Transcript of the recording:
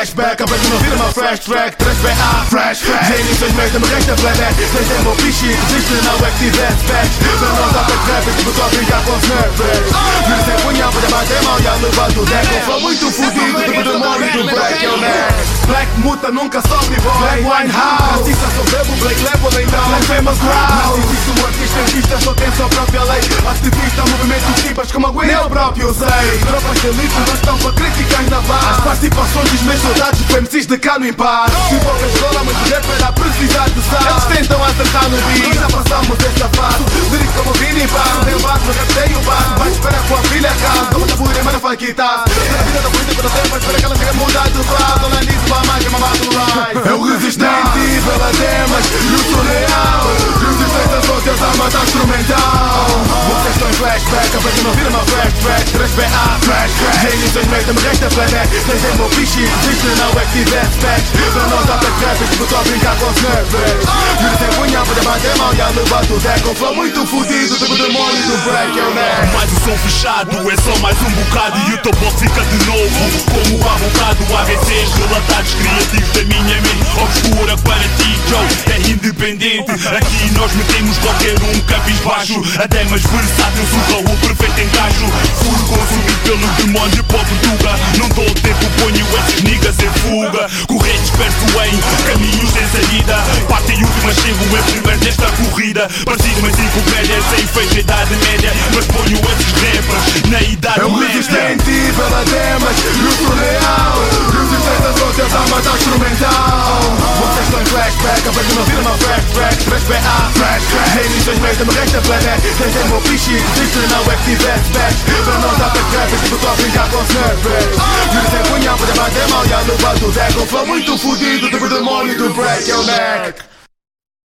flashback Aprendi não vira uma flash track 3BA Fresh track Já inicios meio me resta playback Tens tempo pichi, desiste não é que tivesse patch Para nós há back rap, tipo a brincar com os nerds Vira sem punhal, para bater mal, já levanta o deck Um flow muito fudido, tipo demônio do break, eu neck Black muta, nunca sobe boy Black wine house Racista sou bebo, Black level então Black famous crowd Narcisista, um artista, artista, só tem sua própria lei Ativista, movimento tipas como a Gwen Eu próprio sei Tropas de elite, de cano em paz Se pouca escola, muito rap era precisar de sal. Eles tentam acertar no beat Nós já passamos essa fase Lírico como Vini Paz Tem o bato, rap tem o bato Vai esperar com a filha casa Como tá pura, mas não. Faz guitarra Na vida da política, da tempo, espera que ela estão em flashback, aprendi não vira uma flash track 3BA, trash track Gênios, seis meses, me resta playback Tens em meu pichi, desiste não é que tivesse patch Para nós há back rap, tipo tô a brincar com os nerds Vira sem punhal, para bater mal, já levanta o deck Um flow. Muito fudido, tipo demônio do break, eu neck. Mais o som fechado, é só mais um bocado. E o teu fica de novo. Como o ABCs relatados Criativos nós metemos qualquer um cabisbaixo Até mais versátil, surra o perfeito encaixo. Fui consumido pelo demônio pó Portuga Não dou tempo, ponho esses niggas em fuga. Correr disperso em caminhos sem saída. Parte em última, chego em primeiro nesta corrida. Parecido uma enciclopédia, sem feito idade média. Mas ponho esses track 3BA, fresh. Track Gênios, seis meses, me resta playback Tens em meu pichi, desiste não é que tivesse patch Para nós há back rap, tipo tô a brincar com os nerds Vira sem punhal, para bater mal, já levanta o deck Um flow muito fudido, tipo demônio do break, eu neck